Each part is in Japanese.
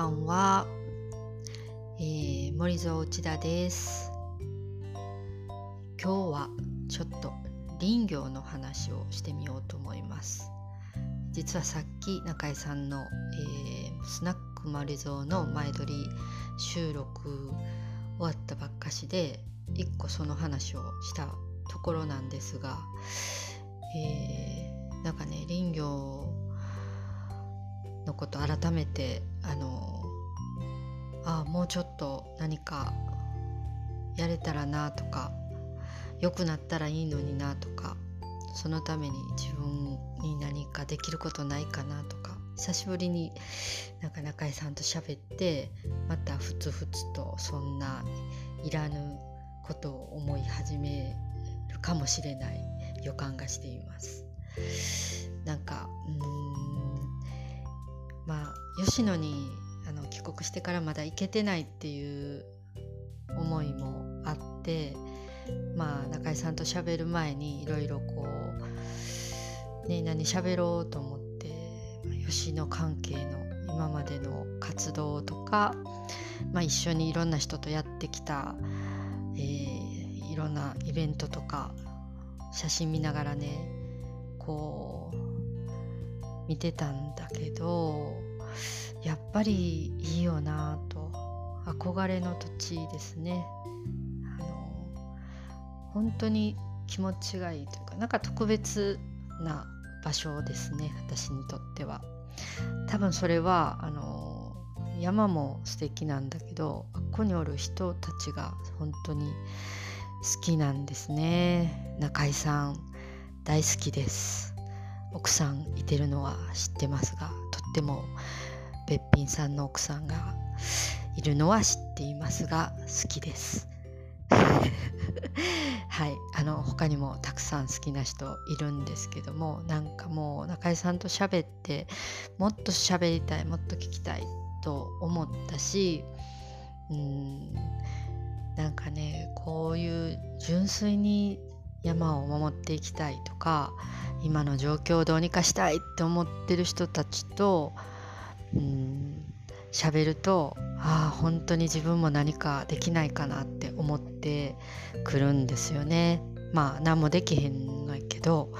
ばんは、えー、森蔵内田です。今日はちょっと林業の話をしてみようと思います。実はさっき中井さんの、えー、スナック森蔵の前撮り収録終わったばっかしで一個その話をしたところなんですが、えー、なんかね林業こと改めてあのあもうちょっと何かやれたらなとか良くなったらいいのになとかそのために自分に何かできることないかなとか久しぶりになんか中井さんと喋ってまたふつふつとそんないらぬことを思い始めるかもしれない予感がしています。なんかうんまあ吉野にあの帰国してからまだ行けてないっていう思いもあってまあ中井さんと喋る前にいろいろこう、ね、何喋ろうと思って、まあ、吉野関係の今までの活動とか、まあ、一緒にいろんな人とやってきた、えー、いろんなイベントとか写真見ながらねこう見てたんだけどやっぱりいいよなと。憧れの土地ですね。あの本当に気持ちがいいというかなんか特別な場所ですね私にとっては。多分それはあの山も素敵なんだけどここにおる人たちが本当に好きなんですね。中井さん大好きです。奥さんいてるのは知ってますがとってもべっぴんさんの奥さんがいるのは知っていますが好きです。はいあの他にもたくさん好きな人いるんですけどもなんかもう中井さんと喋ってもっと喋りたいもっと聞きたいと思ったしうんなんかねこういう純粋に山を守っていきたいとか今の状況をどうにかしたいって思ってる人たちとうん喋るとああ本当に自分も何かできないかなって思ってくるんですよね。まあ何もできへんのやけど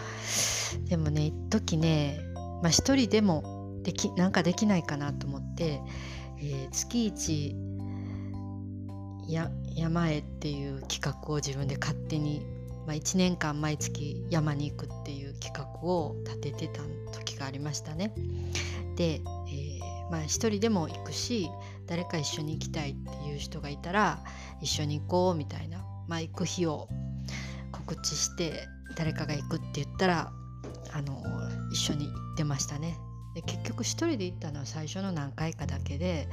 でもね一時ね、まあ、一人でもできなんかできないかなと思って、えー、月一や山へっていう企画を自分で勝手に、まあ、1年間毎月山に行くっていう企画を立ててた時がありましたね。で、えー、まあ一人でも行くし誰か一緒に行きたいっていう人がいたら一緒に行こうみたいな、まあ、行く日を告知して誰かが行くって言ったらあの一緒に行ってましたね。で結局一人で行ったのは最初の何回かだけで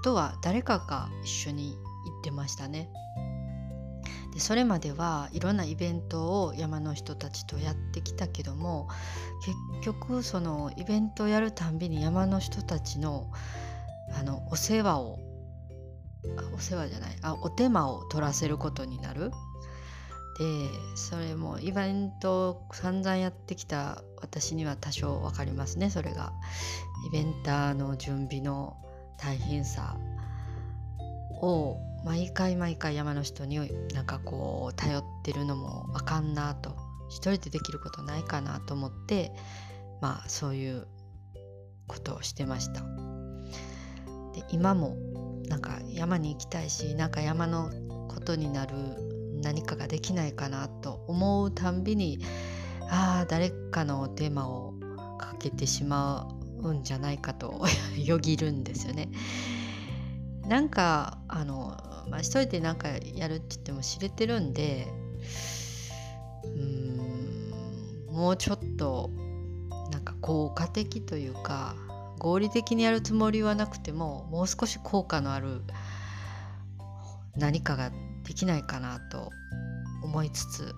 あとは誰かが一緒に行ってましたね。でそれまではいろんなイベントを山の人たちとやってきたけども結局そのイベントをやるたんびに山の人たちのあのお世話をあお世話じゃないあお手間を取らせることになる。でそれもイベント散々やってきた私には多少分かりますねそれが。イベンターの準備の大変さを毎回毎回山の人になんかこう頼ってるのもあかんなと一人でできることないかなと思ってまあそういうことをしてましたで今もなんか山に行きたいしなんか山のことになる何かができないかなと思うたんびにああ誰かのテーマをかけてしまうんじゃないかと よぎるんですよね。なんかあのまあ、一人で何かやるって言っても知れてるんでうんもうちょっとなんか効果的というか合理的にやるつもりはなくてももう少し効果のある何かができないかなと思いつつ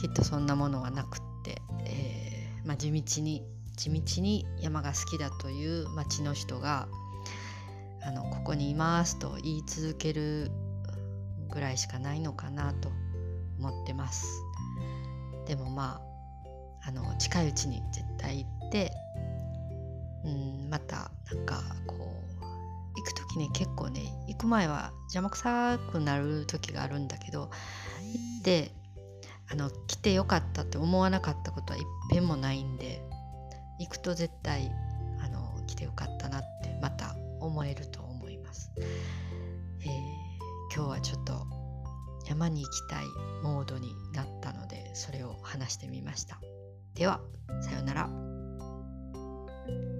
きっとそんなものはなくって、えーまあ、地道に地道に山が好きだという町の人があのここにいますと言い続けるぐらいしかないのかなと思ってます。でもまああの近いうちに絶対行ってうんまたなんかこう行く時ね結構ね行く前は邪魔くさくなる時があるんだけど行ってあの来てよかったって思わなかったことは一遍もないんで行くと絶対あの来てよかったなってまた思えると思います。えー、今日はちょっと山に行きたいモードになったのでそれを話してみました。ではさようなら。